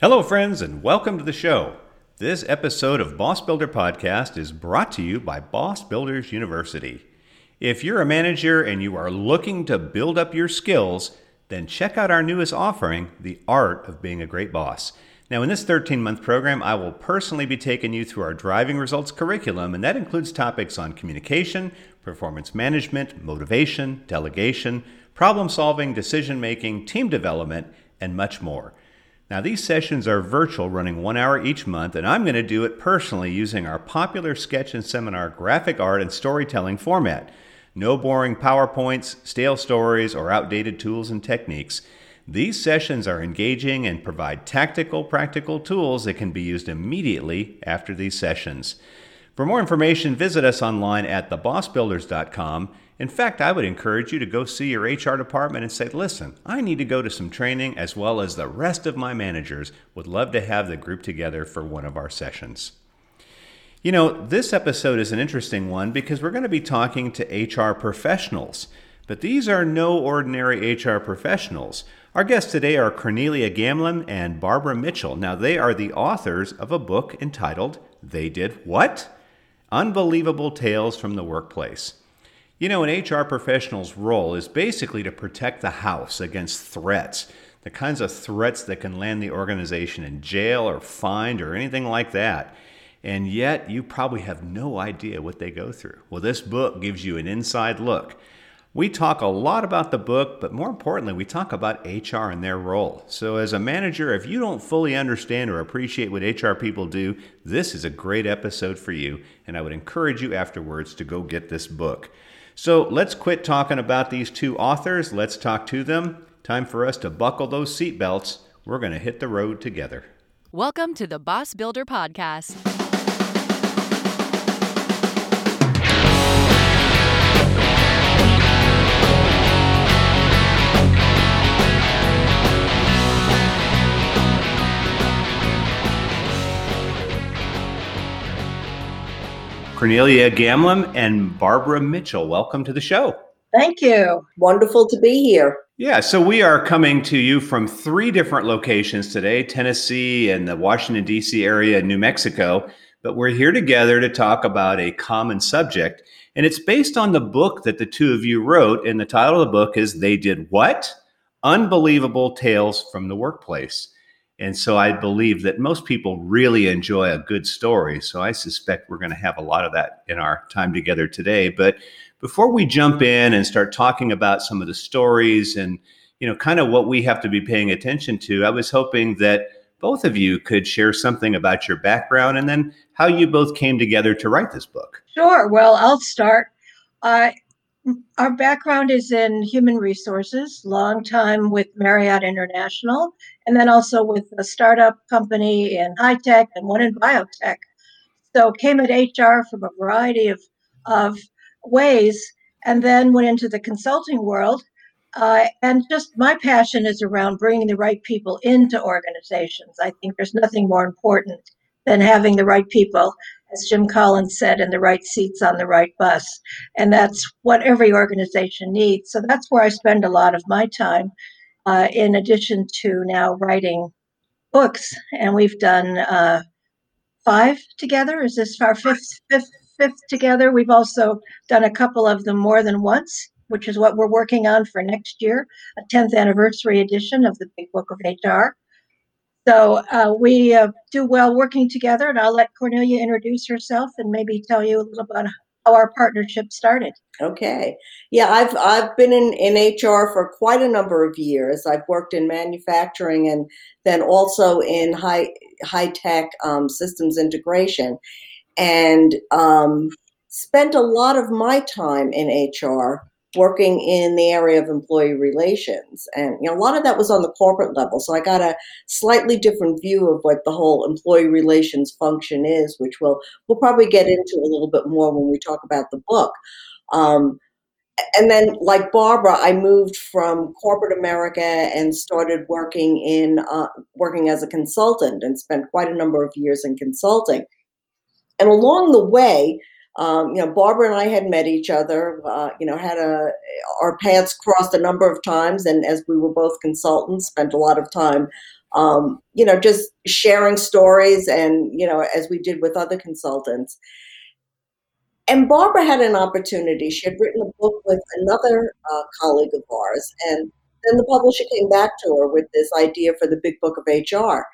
Hello, friends, and welcome to the show. This episode of Boss Builder Podcast is brought to you by Boss Builders University. If you're a manager and you are looking to build up your skills, then check out our newest offering, The Art of Being a Great Boss. Now, in this 13 month program, I will personally be taking you through our driving results curriculum, and that includes topics on communication, performance management, motivation, delegation, problem solving, decision making, team development, and much more. Now, these sessions are virtual, running one hour each month, and I'm going to do it personally using our popular sketch and seminar graphic art and storytelling format. No boring PowerPoints, stale stories, or outdated tools and techniques. These sessions are engaging and provide tactical, practical tools that can be used immediately after these sessions. For more information, visit us online at thebossbuilders.com in fact, I would encourage you to go see your HR department and say, listen, I need to go to some training as well as the rest of my managers would love to have the group together for one of our sessions. You know, this episode is an interesting one because we're going to be talking to HR professionals, but these are no ordinary HR professionals. Our guests today are Cornelia Gamlem and Barbara Mitchell. Now, they are the authors of a book entitled They Did What? Unbelievable Tales from the Workplace. You know, an HR professional's role is basically to protect the house against threats, the kinds of threats that can land the organization in jail or fined or anything like that. And yet, you probably have no idea what they go through. Well, this book gives you an inside look. We talk a lot about the book, but more importantly, we talk about HR and their role. So, as a manager, if you don't fully understand or appreciate what HR people do, this is a great episode for you. And I would encourage you afterwards to go get this book. So let's quit talking about these two authors. Let's talk to them. Time for us to buckle those seatbelts. We're going to hit the road together. Welcome to the Boss Builder Podcast. Cornelia Gamlem and Barbara Mitchell. Welcome to the show. Thank you. Wonderful to be here. Yeah, so we are coming to you from three different locations today Tennessee and the Washington, D.C. area, New Mexico. But we're here together to talk about a common subject. And it's based on the book that the two of you wrote. And the title of the book is They Did What? Unbelievable Tales from the Workplace. And so I believe that most people really enjoy a good story. So I suspect we're going to have a lot of that in our time together today. But before we jump in and start talking about some of the stories and you know kind of what we have to be paying attention to, I was hoping that both of you could share something about your background and then how you both came together to write this book. Sure. Well, I'll start. Uh, our background is in human resources, long time with Marriott International, and then also with a startup company in high tech and one in biotech. So came at HR from a variety of, of ways, and then went into the consulting world. Uh, and just my passion is around bringing the right people into organizations. I think there's nothing more important than having the right people as Jim Collins said, in the right seats on the right bus. And that's what every organization needs. So that's where I spend a lot of my time, uh, in addition to now writing books. And we've done uh, five together. Is this our fifth, fifth, fifth together? We've also done a couple of them more than once. Which is what we're working on for next year, a 10th anniversary edition of the Big Book of HR. So uh, we uh, do well working together, and I'll let Cornelia introduce herself and maybe tell you a little about how our partnership started. Okay. Yeah, I've I've been in, in HR for quite a number of years. I've worked in manufacturing and then also in high high tech um, systems integration, and um, spent a lot of my time in HR working in the area of employee relations. And you know, a lot of that was on the corporate level. So I got a slightly different view of what the whole employee relations function is, which we'll we'll probably get into a little bit more when we talk about the book. Um, and then, like Barbara, I moved from corporate America and started working in uh, working as a consultant, and spent quite a number of years in consulting. And along the way, um, you know, Barbara and I had met each other. Uh, you know, had a our paths crossed a number of times, and as we were both consultants, spent a lot of time um, you know, just sharing stories and, you know, as we did with other consultants. And Barbara had an opportunity. She had written a book with another uh, colleague of ours, and then the publisher came back to her with this idea for the big book of HR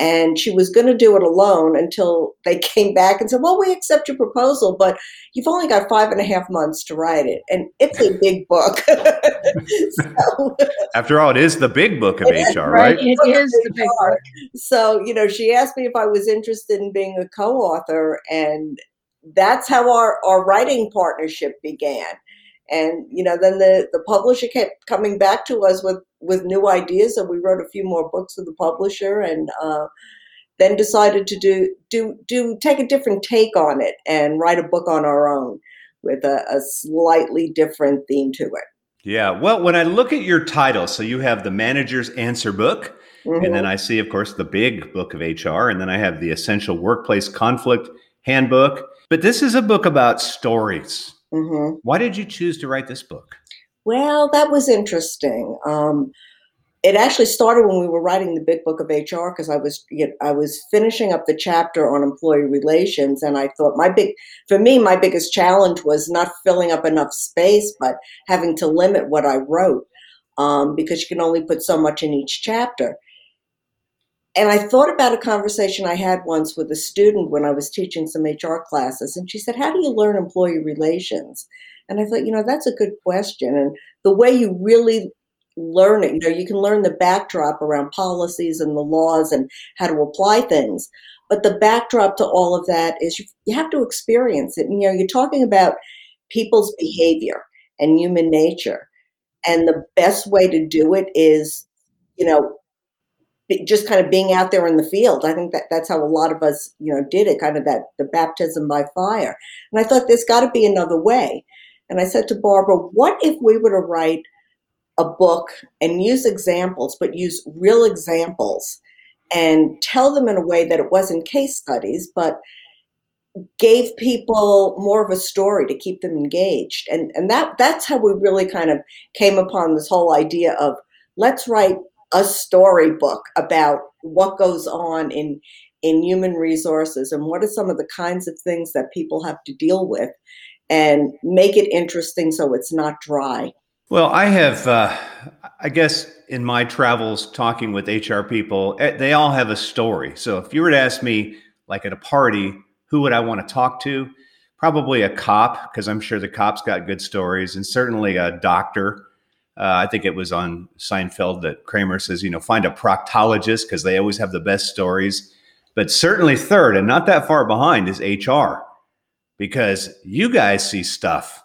and she was going to do it alone until they came back and said, "Well, we accept your proposal, but you've only got five and a half months to write it, and it's a big book." so, After all, it is the big book of HR, is, right? It is the big book. So you know, she asked me if I was interested in being a co-author, and that's how our our writing partnership began and you know then the the publisher kept coming back to us with with new ideas and we wrote a few more books with the publisher and uh, then decided to do do do take a different take on it and write a book on our own with a, a slightly different theme to it yeah well when i look at your title so you have the manager's answer book mm-hmm. and then i see of course the big book of hr and then i have the essential workplace conflict handbook but this is a book about stories Mm-hmm. Why did you choose to write this book? Well, that was interesting. Um, it actually started when we were writing the big book of HR because I was you know, I was finishing up the chapter on employee relations, and I thought my big for me my biggest challenge was not filling up enough space, but having to limit what I wrote um, because you can only put so much in each chapter. And I thought about a conversation I had once with a student when I was teaching some HR classes, and she said, How do you learn employee relations? And I thought, you know, that's a good question. And the way you really learn it, you know, you can learn the backdrop around policies and the laws and how to apply things. But the backdrop to all of that is you, you have to experience it. And, you know, you're talking about people's behavior and human nature. And the best way to do it is, you know, just kind of being out there in the field. I think that that's how a lot of us, you know, did it, kind of that the baptism by fire. And I thought there's got to be another way. And I said to Barbara, what if we were to write a book and use examples, but use real examples and tell them in a way that it wasn't case studies, but gave people more of a story to keep them engaged. And and that that's how we really kind of came upon this whole idea of let's write a storybook about what goes on in in human resources and what are some of the kinds of things that people have to deal with and make it interesting so it's not dry. Well, I have, uh, I guess, in my travels talking with HR people, eh, they all have a story. So if you were to ask me, like at a party, who would I want to talk to? Probably a cop, because I'm sure the cops got good stories, and certainly a doctor uh, I think it was on Seinfeld that Kramer says, you know, find a proctologist because they always have the best stories. But certainly, third and not that far behind is HR because you guys see stuff.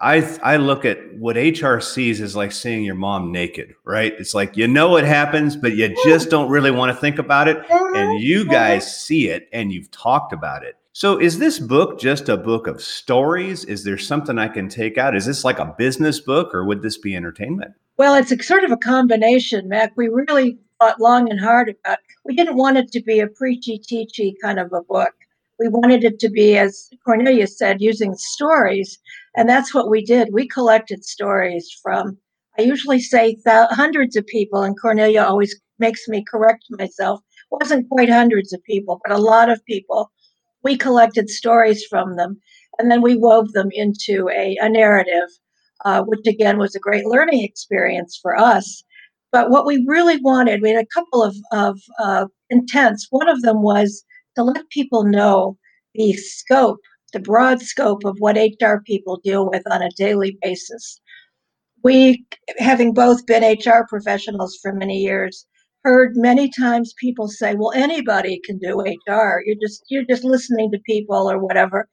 I, I look at what HR sees as like seeing your mom naked, right? It's like you know what happens, but you just don't really want to think about it. Uh-huh. And you uh-huh. guys see it and you've talked about it. So, is this book just a book of stories? Is there something I can take out? Is this like a business book or would this be entertainment? Well, it's a sort of a combination, Mac. We really thought long and hard about we didn't want it to be a preachy teachy kind of a book. We wanted it to be, as Cornelia said, using stories. And that's what we did. We collected stories from, I usually say th- hundreds of people, and Cornelia always makes me correct myself. It wasn't quite hundreds of people, but a lot of people we collected stories from them and then we wove them into a, a narrative, uh, which again was a great learning experience for us. But what we really wanted, we had a couple of, of uh, intents. One of them was to let people know the scope, the broad scope of what HR people deal with on a daily basis. We, having both been HR professionals for many years, heard many times people say, "Well, anybody can do HR. You're just you're just listening to people or whatever."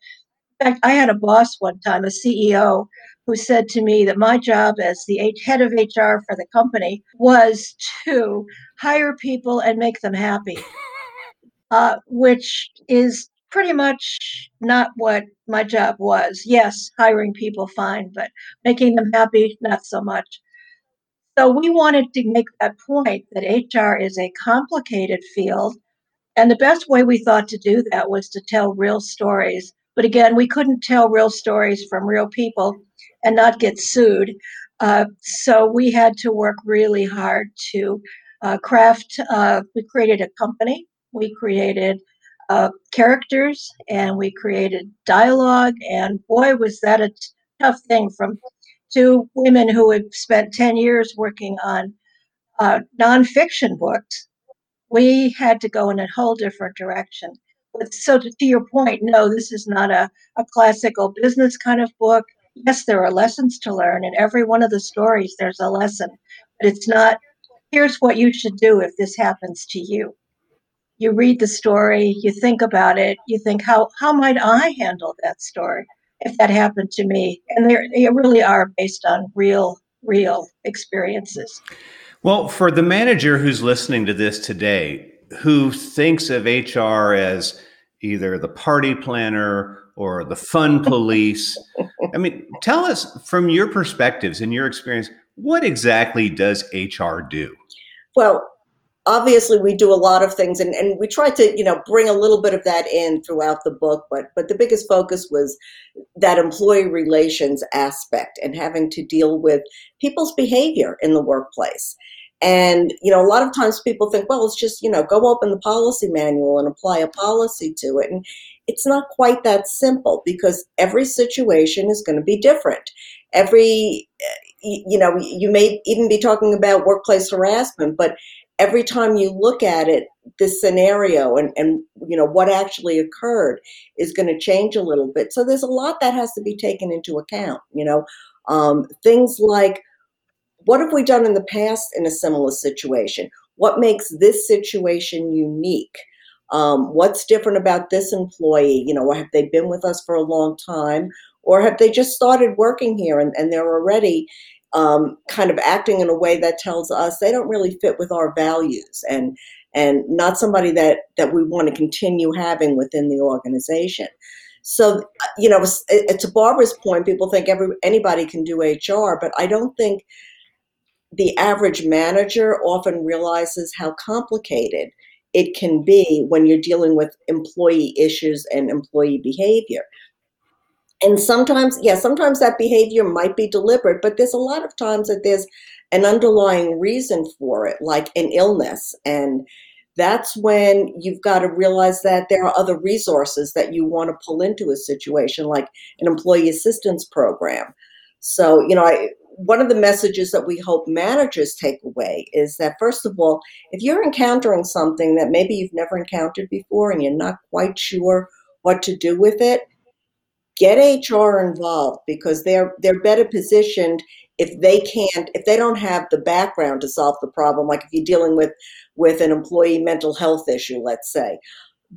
In fact, I had a boss one time, a CEO, who said to me that my job as the head of HR for the company was to hire people and make them happy, uh, which is pretty much not what my job was. Yes, hiring people, fine, but making them happy, not so much. So we wanted to make that point that HR is a complicated field. And the best way we thought to do that was to tell real stories. But again, we couldn't tell real stories from real people and not get sued. Uh, so we had to work really hard to uh, craft. Uh, we created a company. We created uh, characters and we created dialogue. And boy, was that a t- tough thing from two women who had spent 10 years working on uh, nonfiction books. We had to go in a whole different direction. But so to, to your point, no, this is not a, a classical business kind of book. Yes, there are lessons to learn. In every one of the stories, there's a lesson. But it's not, here's what you should do if this happens to you you read the story, you think about it, you think, how, how might I handle that story if that happened to me? And they really are based on real, real experiences. Well, for the manager who's listening to this today, who thinks of HR as either the party planner or the fun police, I mean, tell us from your perspectives and your experience, what exactly does HR do? Well, obviously we do a lot of things and, and we try to you know bring a little bit of that in throughout the book but but the biggest focus was that employee relations aspect and having to deal with people's behavior in the workplace. And you know a lot of times people think well it's just you know go open the policy manual and apply a policy to it and it's not quite that simple because every situation is going to be different. Every eh, you know you may even be talking about workplace harassment but every time you look at it, this scenario and, and you know what actually occurred is going to change a little bit. So there's a lot that has to be taken into account. You know, um, things like what have we done in the past in a similar situation? What makes this situation unique? Um, what's different about this employee? You know, have they been with us for a long time? Or have they just started working here and, and they're already um, kind of acting in a way that tells us they don't really fit with our values and and not somebody that that we want to continue having within the organization. So you know, to Barbara's point, people think every anybody can do HR, but I don't think the average manager often realizes how complicated it can be when you're dealing with employee issues and employee behavior and sometimes yeah sometimes that behavior might be deliberate but there's a lot of times that there's an underlying reason for it like an illness. And that's when you've got to realize that there are other resources that you want to pull into a situation like an employee assistance program. So you know I, one of the messages that we hope managers take away is that first of all if you're encountering something that maybe you've never encountered before and you're not quite sure what to do with it get HR involved because they're they're better positioned if they can't if they don't have the background to solve the problem like if you're dealing with with an employee mental health issue let's say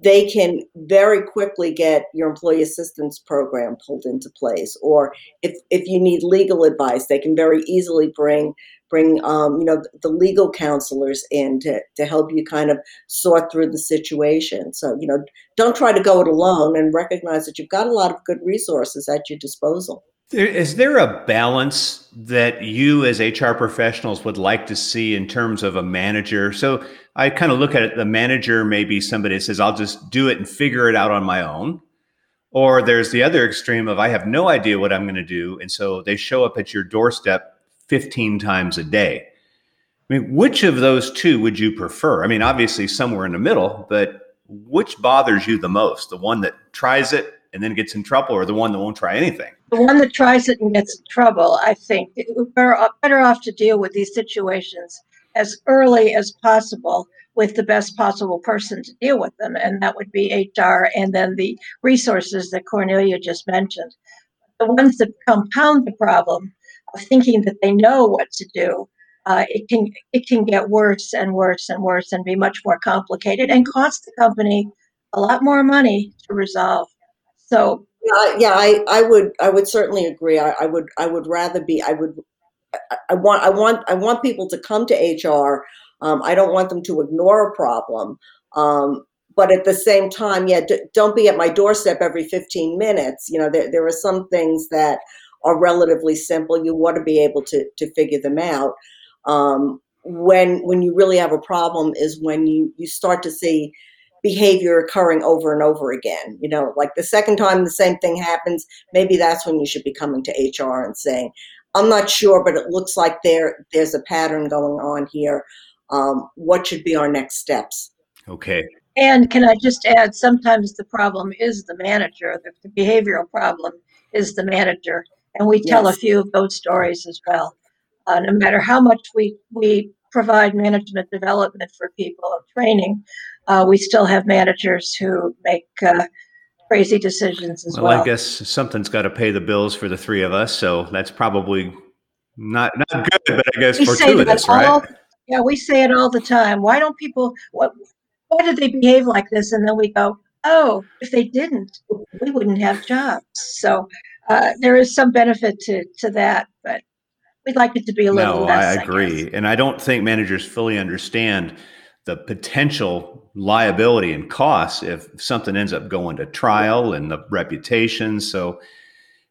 they can very quickly get your employee assistance program pulled into place or if if you need legal advice they can very easily bring bring um, you know the legal counselors in to, to help you kind of sort through the situation. So you know don't try to go it alone and recognize that you've got a lot of good resources at your disposal is there a balance that you as hr professionals would like to see in terms of a manager so i kind of look at it the manager may be somebody that says i'll just do it and figure it out on my own or there's the other extreme of i have no idea what i'm going to do and so they show up at your doorstep 15 times a day. I mean, which of those two would you prefer? I mean, obviously somewhere in the middle, but which bothers you the most? The one that tries it and then gets in trouble, or the one that won't try anything? The one that tries it and gets in trouble, I think. We're better off to deal with these situations as early as possible with the best possible person to deal with them, and that would be HR and then the resources that Cornelia just mentioned. The ones that compound the problem of thinking that they know what to do, uh, it can it can get worse and worse and worse and be much more complicated and cost the company a lot more money to resolve. So yeah, yeah, I, I would I would certainly agree. I, I would I would rather be I would I, I want I want I want people to come to HR. Um, I don't want them to ignore a problem. Um, but at the same time, yeah, d- don't be at my doorstep every 15 minutes. You know, there, there are some things that are relatively simple. You want to be able to to figure them out. Um, when when you really have a problem is when you you start to see behavior occurring over and over again. You know, like the second time the same thing happens, maybe that's when you should be coming to HR and saying, "I'm not sure, but it looks like there there's a pattern going on here." um, what should be our next steps. Okay. And can I just add, sometimes the problem is the manager, the, the behavioral problem is the manager. And we tell Yes. a few of those stories as well. Uh, no matter how much we, we provide management development for people or training, uh, we still have managers who make uh, crazy decisions as Well, well. I guess something's got to pay the bills for the three of us, so that's probably not not good, but I guess we say fortuitous, all, right? yeah, we say it all the time. Why don't people, what, why did they behave like this? And then we go, oh, if they didn't, we wouldn't have jobs. So uh, there is some benefit to, to that, but we'd like it to be a little No, less. I agree, and I don't think managers fully understand the potential liability and costs if something ends up going to trial and the reputation. So,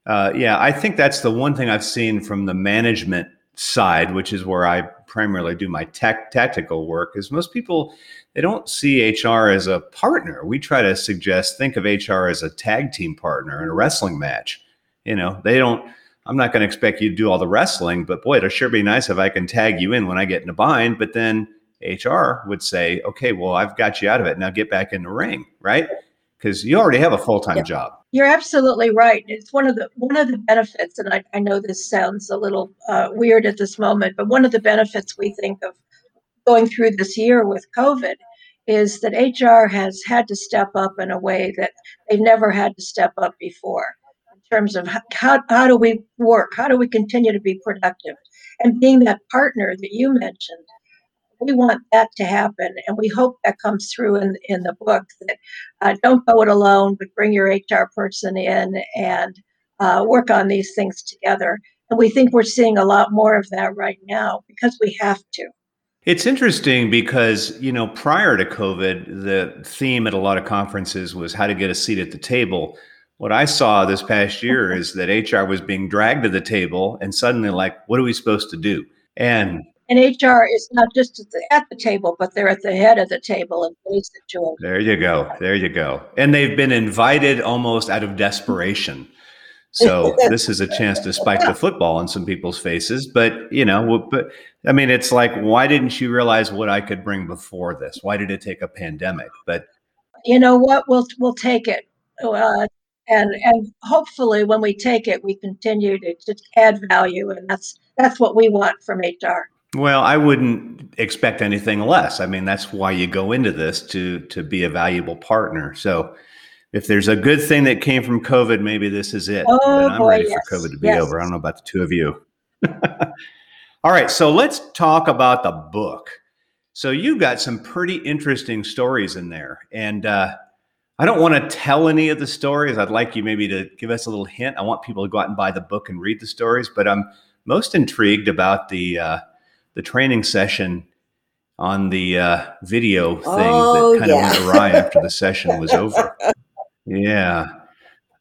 uh, yeah, I think that's the one thing I've seen from the management side, which is where I primarily do my tech tactical work. Is most people they don't see HR as a partner. We try to suggest think of HR as a tag team partner in a wrestling match. You know, they don't. I'm not going to expect you to do all the wrestling, but boy, it'll sure be nice if I can tag you in when I get in a bind. But then HR would say, okay, well, I've got you out of it. Now get back in the ring, right? Because you already have a full time Yeah. job. You're absolutely right. It's one of the one of the benefits, and I, I know this sounds a little uh, weird at this moment, but one of the benefits we think of going through this year with COVID is that HR has had to step up in a way that they've never had to step up before in terms of how, how do we work? How do we continue to be productive? And being that partner that you mentioned, we want that to happen. And we hope that comes through in, in the book that uh, don't go it alone, but bring your HR person in and uh, work on these things together. And we think we're seeing a lot more of that right now because we have to. It's interesting because, you know, prior to COVID, the theme at a lot of conferences was how to get a seat at the table. What I saw this past year is that HR was being dragged to the table and suddenly, like, what are we supposed to do? And And HR is not just at the, at the table, but they're at the head of the table in many situations. there you go. There you go. And they've been invited almost out of desperation. So this is a chance to spike the football in some people's faces. But, you know, but I mean, it's like, why didn't you realize what I could bring before this? Why did it take a pandemic? But You know what? We'll we'll take it, uh, and and hopefully when we take it, we continue to, to add value, and that's that's what we want from HR. Well, I wouldn't expect anything less. I mean, that's why you go into this to to be a valuable partner. So, if there's a good thing that came from COVID, maybe this is it. Oh, but I'm boy, ready yes, for COVID to be yes. over. I don't know about the two of you. All right, so let's talk about the book. So you've got some pretty interesting stories in there, and uh, I don't want to tell any of the stories. I'd like you maybe to give us a little hint. I want people to go out and buy the book and read the stories, but I'm most intrigued about the uh, the training session on the uh, video thing Oh, that kind of yeah. went awry after the session was over. Yeah.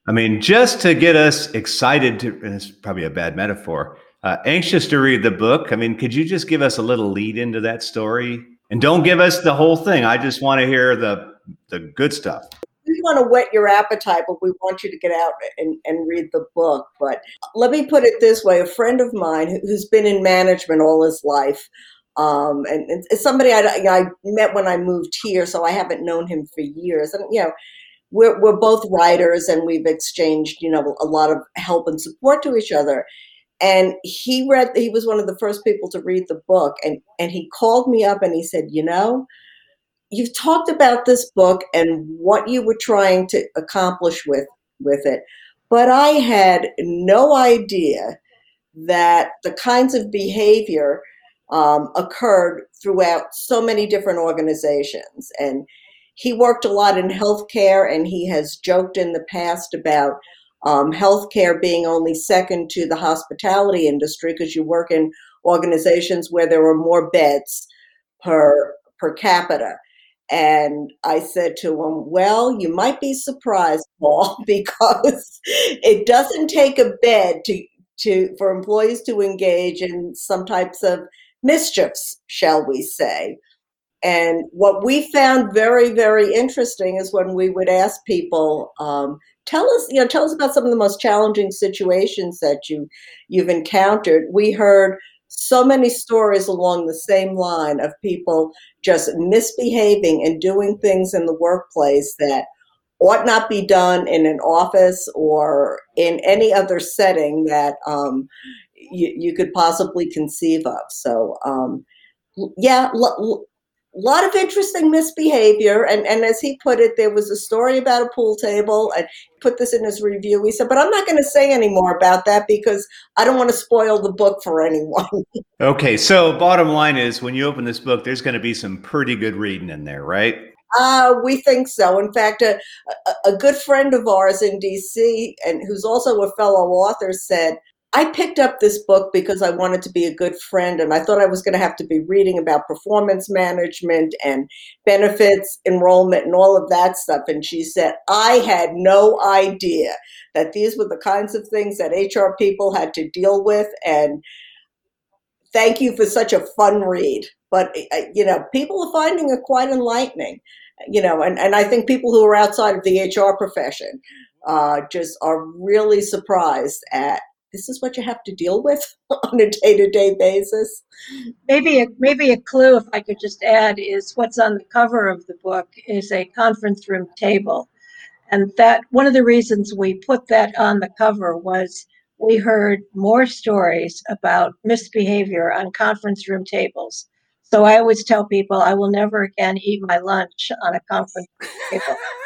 I mean, just to get us excited to, and it's probably a bad metaphor, uh, anxious to read the book. I mean, could you just give us a little lead into that story? And don't give us the whole thing. I just want to hear the the good stuff. Want to whet your appetite, but we want you to get out and, and read the book. But let me put it this way: a friend of mine who- who's been in management all his life, um, and, and somebody I, I met when I moved here, so I haven't known him for years. And you know, we're we're both writers, and we've exchanged you know a lot of help and support to each other. And he read; he was one of the first people to read the book, and and he called me up and he said, you know you've talked about this book and what you were trying to accomplish with with it but i had no idea that the kinds of behavior um, occurred throughout so many different organizations. And he worked a lot in healthcare and he has joked in the past about um, healthcare being only second to the hospitality industry because you work in organizations where there are more beds per per capita and I said to him, Well, you might be surprised, Paul, because it doesn't take a bed to, to for employees to engage in some types of mischiefs, shall we say. And what we found very, very interesting is when we would ask people, um, tell us, you know, tell us about some of the most challenging situations that you you've encountered. We heard so many stories along the same line of people just misbehaving and doing things in the workplace that ought not be done in an office or in any other setting that um, you, you, could possibly conceive of. So, um, yeah, l- a lot of interesting misbehavior. And, and as he put it, there was a story about a pool table and put this in his review. He said, but I'm not going to say any more about that because I don't want to spoil the book for anyone. okay. So bottom line is when you open this book, there's going to be some pretty good reading in there, right? Uh, we think so. In fact, a, a, a good friend of ours in DC and who's also a fellow author said, I picked up this book because I wanted to be a good friend and I thought I was going to have to be reading about performance management and benefits enrollment and all of that stuff. And she said, I had no idea that these were the kinds of things that HR people had to deal with. And thank you for such a fun read. But, uh, you know, people are finding it quite enlightening, you know, and, and I think people who are outside of the HR profession uh, just are really surprised at this is what you have to deal with on a day-to-day basis. Maybe a, maybe a clue if i could just add is what's on the cover of the book is a conference room table. And that one of the reasons we put that on the cover was we heard more stories about misbehavior on conference room tables. So i always tell people i will never again eat my lunch on a conference table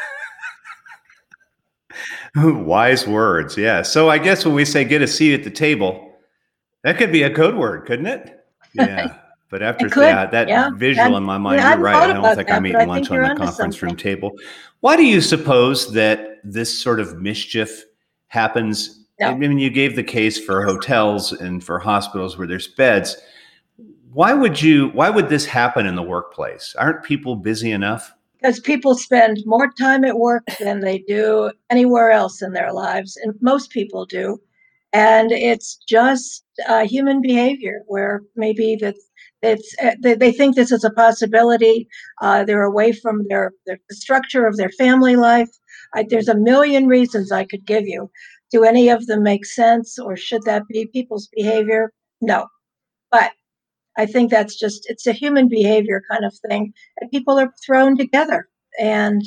Wise words. Yeah. So I guess when we say get a seat at the table, that could be a code word, couldn't it? Yeah. But after could, that, that yeah. visual in my mind, yeah, you're right. I don't think that, I'm eating lunch on the conference room table. Why do you suppose that this sort of mischief happens? No. I mean, you gave the case for hotels and for hospitals where there's beds. Why would you? Why would this happen in the workplace? Aren't people busy enough? Because people spend more time at work than they do anywhere else in their lives, and most people do. And it's just uh, human behavior where maybe that it's uh, they, think this is a possibility. Uh, they're away from their, their the structure of their family life. I, there's a million reasons I could give you. Do any of them make sense, or should that be people's behavior? No, but I think that's just it's a human behavior kind of thing, and people are thrown together, and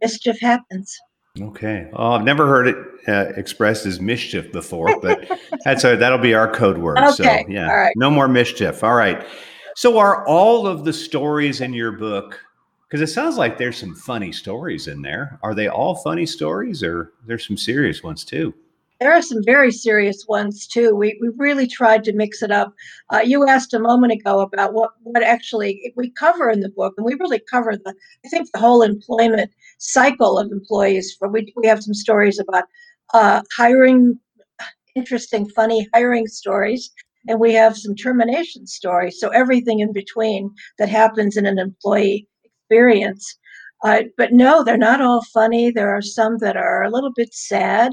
mischief happens. Okay. Oh, I've never heard it uh, expressed as mischief before, but that's a, that'll be our code word. Okay. So yeah, all right. no more mischief. All right. So are all of the stories in your book? Because it sounds like there's some funny stories in there. Are they all funny stories, or there's some serious ones too? There are some very serious ones too. We, we really tried to mix it up. Uh, you asked a moment ago about what, what actually we cover in the book, and we really cover the I think the whole employment cycle of employees. For we we have some stories about uh, hiring, interesting, funny hiring stories, and we have some termination stories. So everything in between that happens in an employee experience. Uh, but no, they're not all funny. There are some that are a little bit sad.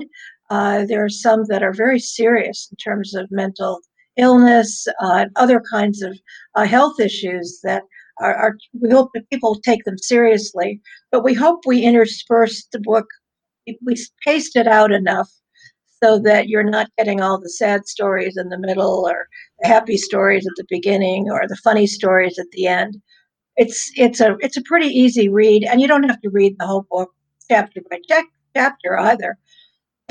Uh, there are some that are very serious in terms of mental illness, uh, other kinds of uh, health issues that are, are, we hope that people take them seriously. But we hope we intersperse the book, we paste it out enough so that you're not getting all the sad stories in the middle or the happy stories at the beginning or the funny stories at the end. It's it's a it's a pretty easy read, and you don't have to read the whole book chapter by chapter either.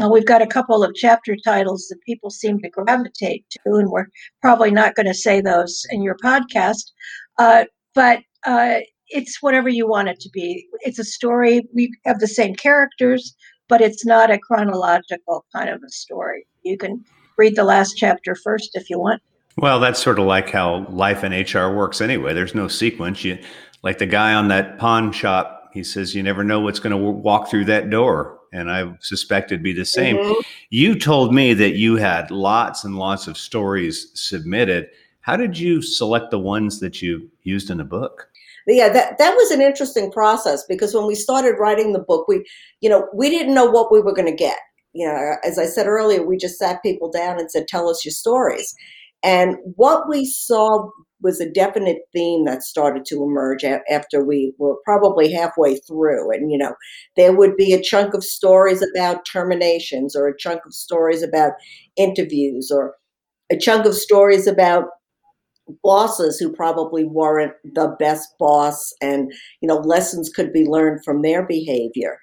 We've got a couple of chapter titles that people seem to gravitate to, and we're probably not going to say those in your podcast. Uh, but uh, it's whatever you want it to be. It's a story. We have the same characters, but it's not a chronological kind of a story. You can read the last chapter first if you want. Well, that's sort of like how life in HR works anyway. There's no sequence. You like the guy on that pawn shop. He says you never know what's going to walk through that door and I suspect it'd be the same. Mm-hmm. You told me that you had lots and lots of stories submitted. How did you select the ones that you used in the book? Yeah, that that was an interesting process because when we started writing the book, we, you know, we didn't know what we were going to get. You know, as I said earlier, we just sat people down and said, "Tell us your stories." And what we saw was a definite theme that started to emerge after we were probably halfway through. And, you know, there would be a chunk of stories about terminations or a chunk of stories about interviews or a chunk of stories about bosses who probably weren't the best boss and you know lessons could be learned from their behavior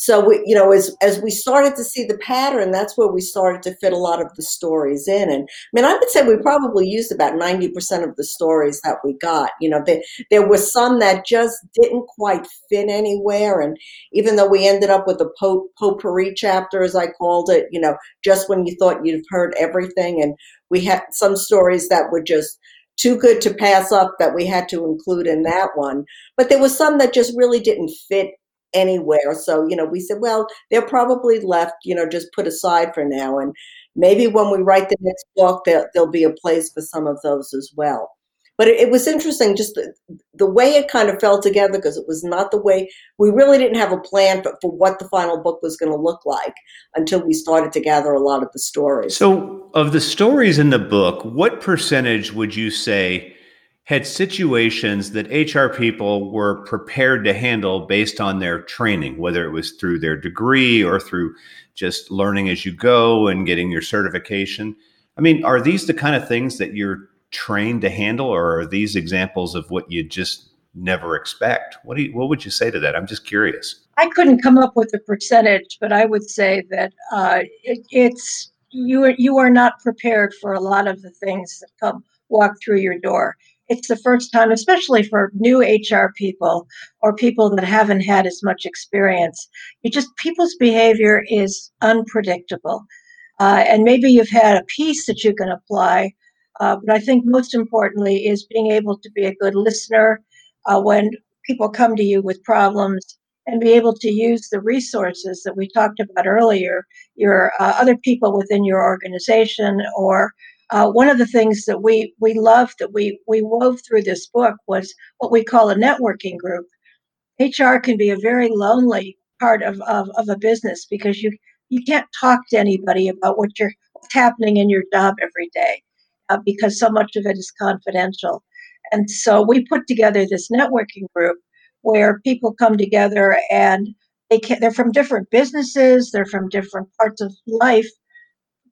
so we, you know as as we started to see the pattern that's where we started to fit a lot of the stories in. And i mean i would say we probably used about 90% of the stories that we got. You know there, there were some that just didn't quite fit anywhere. And even though we ended up with a pot, potpourri chapter as i called it you know just when you thought you've heard everything. And we had some stories that were just too good to pass up that we had to include in that one. But there was some that just really didn't fit anywhere. So, you know, we said, well, they're probably left, you know, just put aside for now. And maybe when we write the next book, there, there'll be a place for some of those as well but it, it was interesting just the, the way it kind of fell together because it was not the way we really didn't have a plan for, for what the final book was going to look like until we started to gather a lot of the stories. So, of the stories in the book, what percentage would you say? Had situations that HR people were prepared to handle based on their training, whether it was through their degree or through just learning as you go and getting your certification. I mean, are these the kind of things that you're trained to handle, or are these examples of what you just never expect? What do you, what would you say to that? I'm just curious. I couldn't come up with a percentage, but I would say that uh, it, it's you are you are not prepared for a lot of the things that come walk through your door. It's the first time, especially for new HR people or people that haven't had as much experience. You just people's behavior is unpredictable, uh, and maybe you've had a piece that you can apply, uh, but I think most importantly is being able to be a good listener uh, when people come to you with problems and be able to use the resources that we talked about earlier, your uh, other people within your organization, or uh, one of the things that we we loved that we we wove through this book was what we call a networking group. HR can be a very lonely part of, of, of a business because you you can't talk to anybody about what you're what's happening in your job every day uh, because so much of it is confidential. And so we put together this networking group where people come together and they can, they're from different businesses, they're from different parts of life,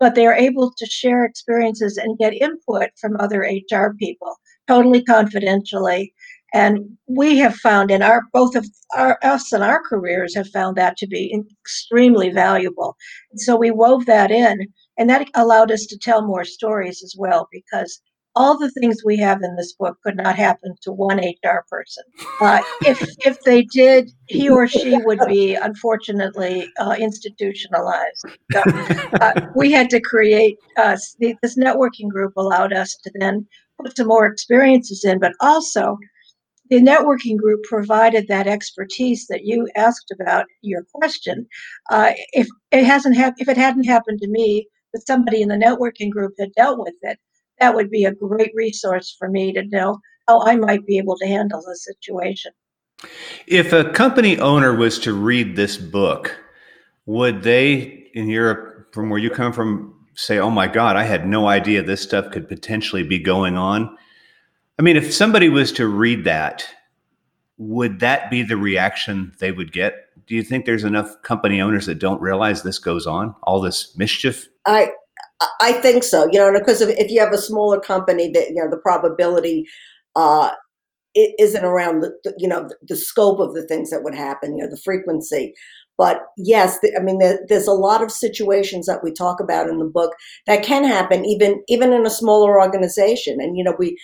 but they are able to share experiences and get input from other HR people totally confidentially. And we have found in our both of our, us and our careers have found that to be extremely valuable. So we wove that in and that allowed us to tell more stories as well because all the things we have in this book could not happen to one HR person. Uh, if if they did, he or she would be unfortunately uh, institutionalized. So, uh, we had to create uh, this networking group allowed us to then put some more experiences in, but also the networking group provided that expertise that you asked about your question. Uh, if it hasn't hap- if it hadn't happened to me, that somebody in the networking group had dealt with it, that would be a great resource for me to know how I might be able to handle the situation. If a company owner was to read this book, would they, in Europe, from where you come from, say, oh my God, I had no idea this stuff could potentially be going on? I mean, if somebody was to read that, would that be the reaction they would get? Do you think there's enough company owners that don't realize this goes on, all this mischief? I I think so. You know, because if, if you have a smaller company, that you know the probability uh, it isn't around the, you know the scope of the things that would happen. You know, the frequency. But yes, I mean, there, there's a lot of situations that we talk about in the book that can happen, even even in a smaller organization. And you know, we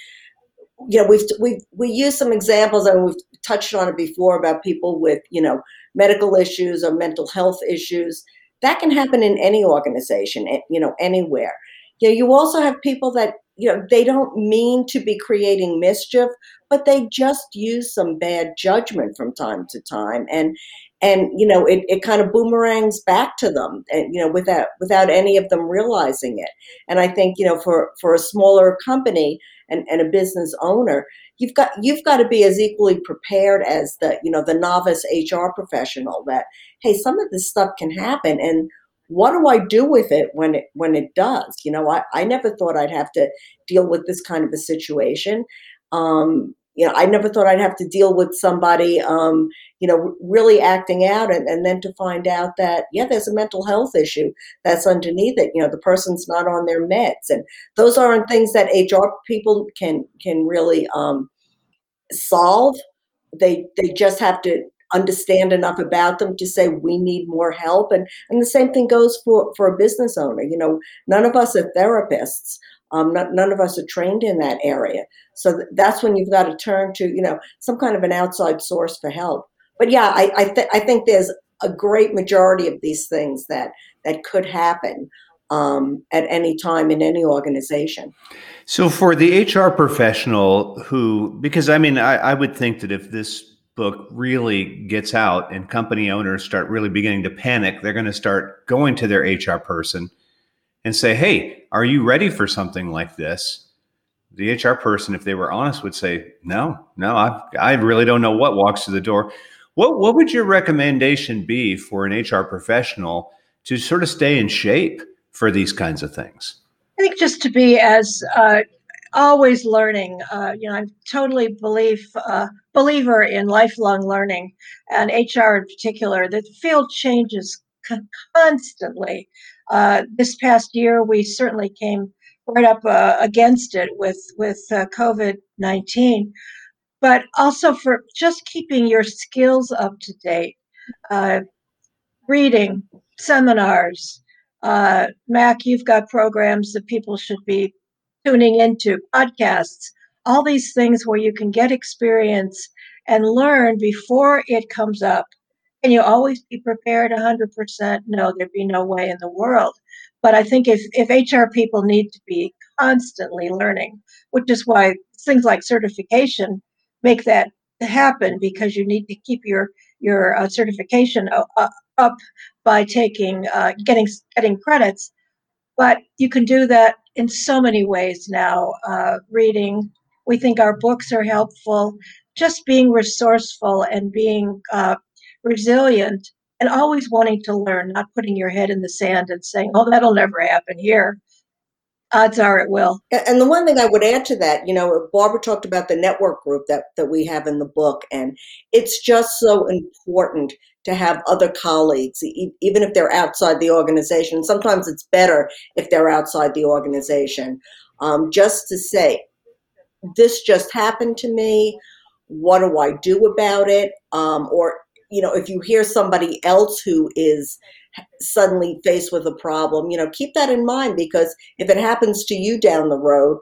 you know we've we we use some examples and we've touched on it before about people with you know medical issues or mental health issues that can happen in any organization you know anywhere. You know you also have people that you know they don't mean to be creating mischief but they just use some bad judgment from time to time and and you know it, it kind of boomerangs back to them and you know without without any of them realizing it. And i think you know for for a smaller company and, and a business owner you've got you've got to be as equally prepared as the you know the novice hr professional that hey some of this stuff can happen and what do i do with it when it when it does you know i, I never thought i'd have to deal with this kind of a situation um, you know, I never thought I'd have to deal with somebody, um, you know, really acting out, and, and then to find out that yeah, there's a mental health issue that's underneath it. You know, the person's not on their meds, and those aren't things that HR people can can really um, solve. They they just have to understand enough about them to say we need more help. And and the same thing goes for for a business owner you know none of us are therapists. Um, not, none of us are trained in that area. So th- that's when you've got to turn to you know some kind of an outside source for help. But yeah i I, th- I think there's a great majority of these things that that could happen um, at any time in any organization. So, for the HR professional who, because I mean, I, I, would think that if this book really gets out and company owners start really beginning to panic, they're going to start going to their HR person and say, Hey, are you ready for something like this? The HR person, if they were honest, would say, No, no, I, I really don't know what walks through the door. What, what would your recommendation be for an HR professional to sort of stay in shape for these kinds of things? I think just to be as uh, always learning. Uh, you know, I'm totally belief uh, believer in lifelong learning, and HR in particular. The field changes constantly. Uh, this past year, we certainly came right up uh, against it with with uh, COVID nineteen, but also for just keeping your skills up to date, uh, reading seminars. Mac, you've got programs that people should be tuning into podcasts, all these things where you can get experience and learn before it comes up. Can you always be prepared 100%? No, there'd be no way in the world. But I think if, if HR people need to be constantly learning, which is why things like certification make that happen because you need to keep your your uh, certification uh, up by taking uh, getting getting credits but you can do that in so many ways now. Uh, reading, we think our books are helpful. Just being resourceful and being uh, resilient and always wanting to learn, not putting your head in the sand and saying, oh, that'll never happen here. Odds are it will. And the one thing I would add to that, you know, Barbara talked about the network group that, that we have in the book, and it's just so important to have other colleagues, even if they're outside the organization. Sometimes it's better if they're outside the organization. Um, just to say, this just happened to me. What do I do about it? Um, or, you know, if you hear somebody else who is suddenly faced with a problem, you know, keep that in mind because if it happens to you down the road,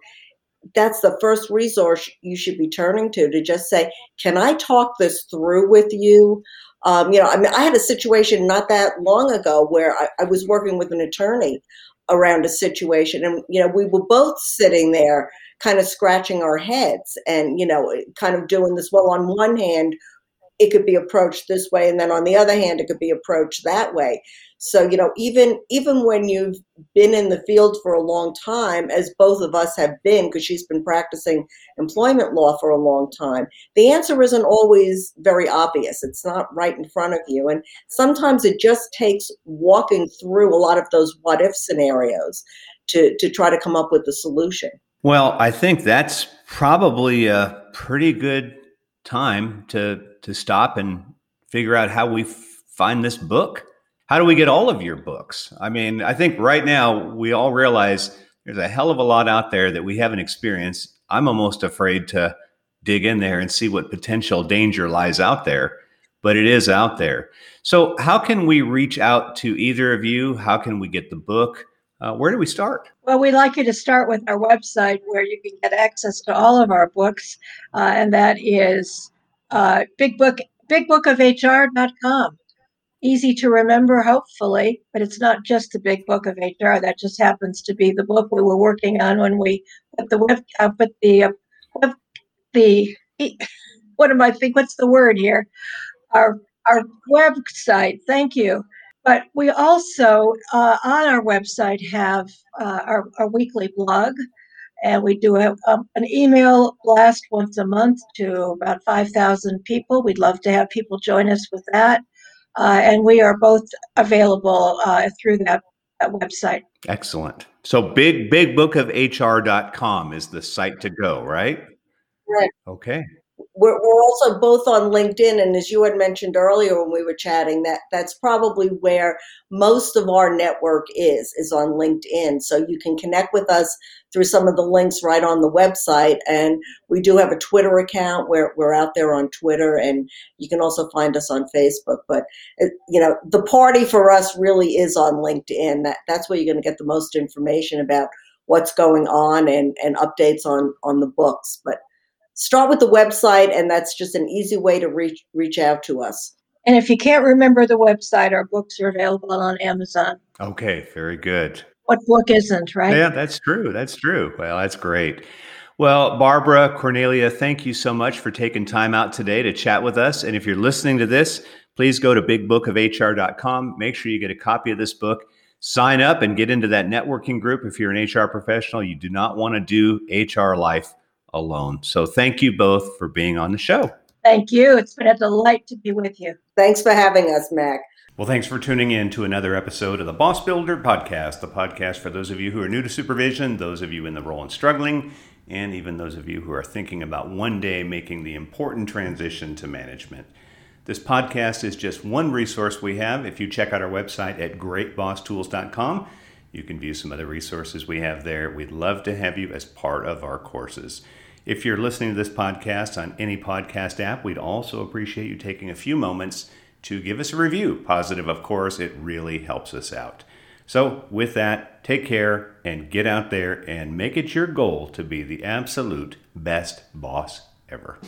that's the first resource you should be turning to to just say, Can I talk this through with you? Um, you know, I mean, I had a situation not that long ago where I, I was working with an attorney around a situation, and you know, we were both sitting there, kind of scratching our heads, and you know, kind of doing this. Well, on one hand, it could be approached this way, and then on the other hand, it could be approached that way. So, you know, even even when you've been in the field for a long time, as both of us have been, because she's been practicing employment law for a long time, the answer isn't always very obvious. It's not right in front of you. And sometimes it just takes walking through a lot of those what if scenarios to, to try to come up with the solution. Well, I think that's probably a pretty good time to to stop and figure out how we f- find this book how do we get all of your books? I mean, I think right now we all realize there's a hell of a lot out there that we haven't experienced. I'm almost afraid to dig in there and see what potential danger lies out there, but it is out there. So, how can we reach out to either of you? How can we get the book? Uh, where do we start? Well, we'd like you to start with our website where you can get access to all of our books, uh, and that is uh, big book, bigbookofhr.com easy to remember, hopefully, but it's not just the big book of HR. That just happens to be the book we were working on when we put the web, uh, put the, uh, web, the, what am I think? What's the word here? Our, our website. Thank you. But we also, uh, on our website, have uh, our, our weekly blog and we do a, um, an email blast once a month to about 5,000 people. We'd love to have people join us with that. Uh, and we are both available uh, through that, that website. Excellent. So big bigbookofhr.com is the site to go, right? Right. Okay. We're, we're also both on LinkedIn, and as you had mentioned earlier when we were chatting, that that's probably where most of our network is is on LinkedIn. So you can connect with us through some of the links right on the website, and we do have a Twitter account where we're out there on Twitter, and you can also find us on Facebook. But uh, you know, the party for us really is on LinkedIn. That that's where you're going to get the most information about what's going on and and updates on on the books, but start with the website, and that's just an easy way to reach reach out to us. And if you can't remember the website, our books are available on Amazon. Okay, very good. What book isn't, right? Yeah, that's true. That's true. Well, that's great. Well, Barbara, Cornelia, thank you so much for taking time out today to chat with us. And if you're listening to this, please go to bigbookofhr.com. Make sure you get a copy of this book. Sign up and get into that networking group if you're an HR professional. You do not want to do HR life alone. So thank you both for being on the show. Thank you. It's been a delight to be with you. Thanks for having us, Mac. Well, thanks for tuning in to another episode of the Boss Builder Podcast, the podcast for those of you who are new to supervision, those of you in the role and struggling, and even those of you who are thinking about one day making the important transition to management. This podcast is just one resource we have. If you check out our website at greatbosstools.com, you can view some other resources we have there. We'd love to have you as part of our courses. If you're listening to this podcast on any podcast app, we'd also appreciate you taking a few moments to give us a review. Positive, of course, it really helps us out. So, with that, take care and get out there and make it your goal to be the absolute best boss ever.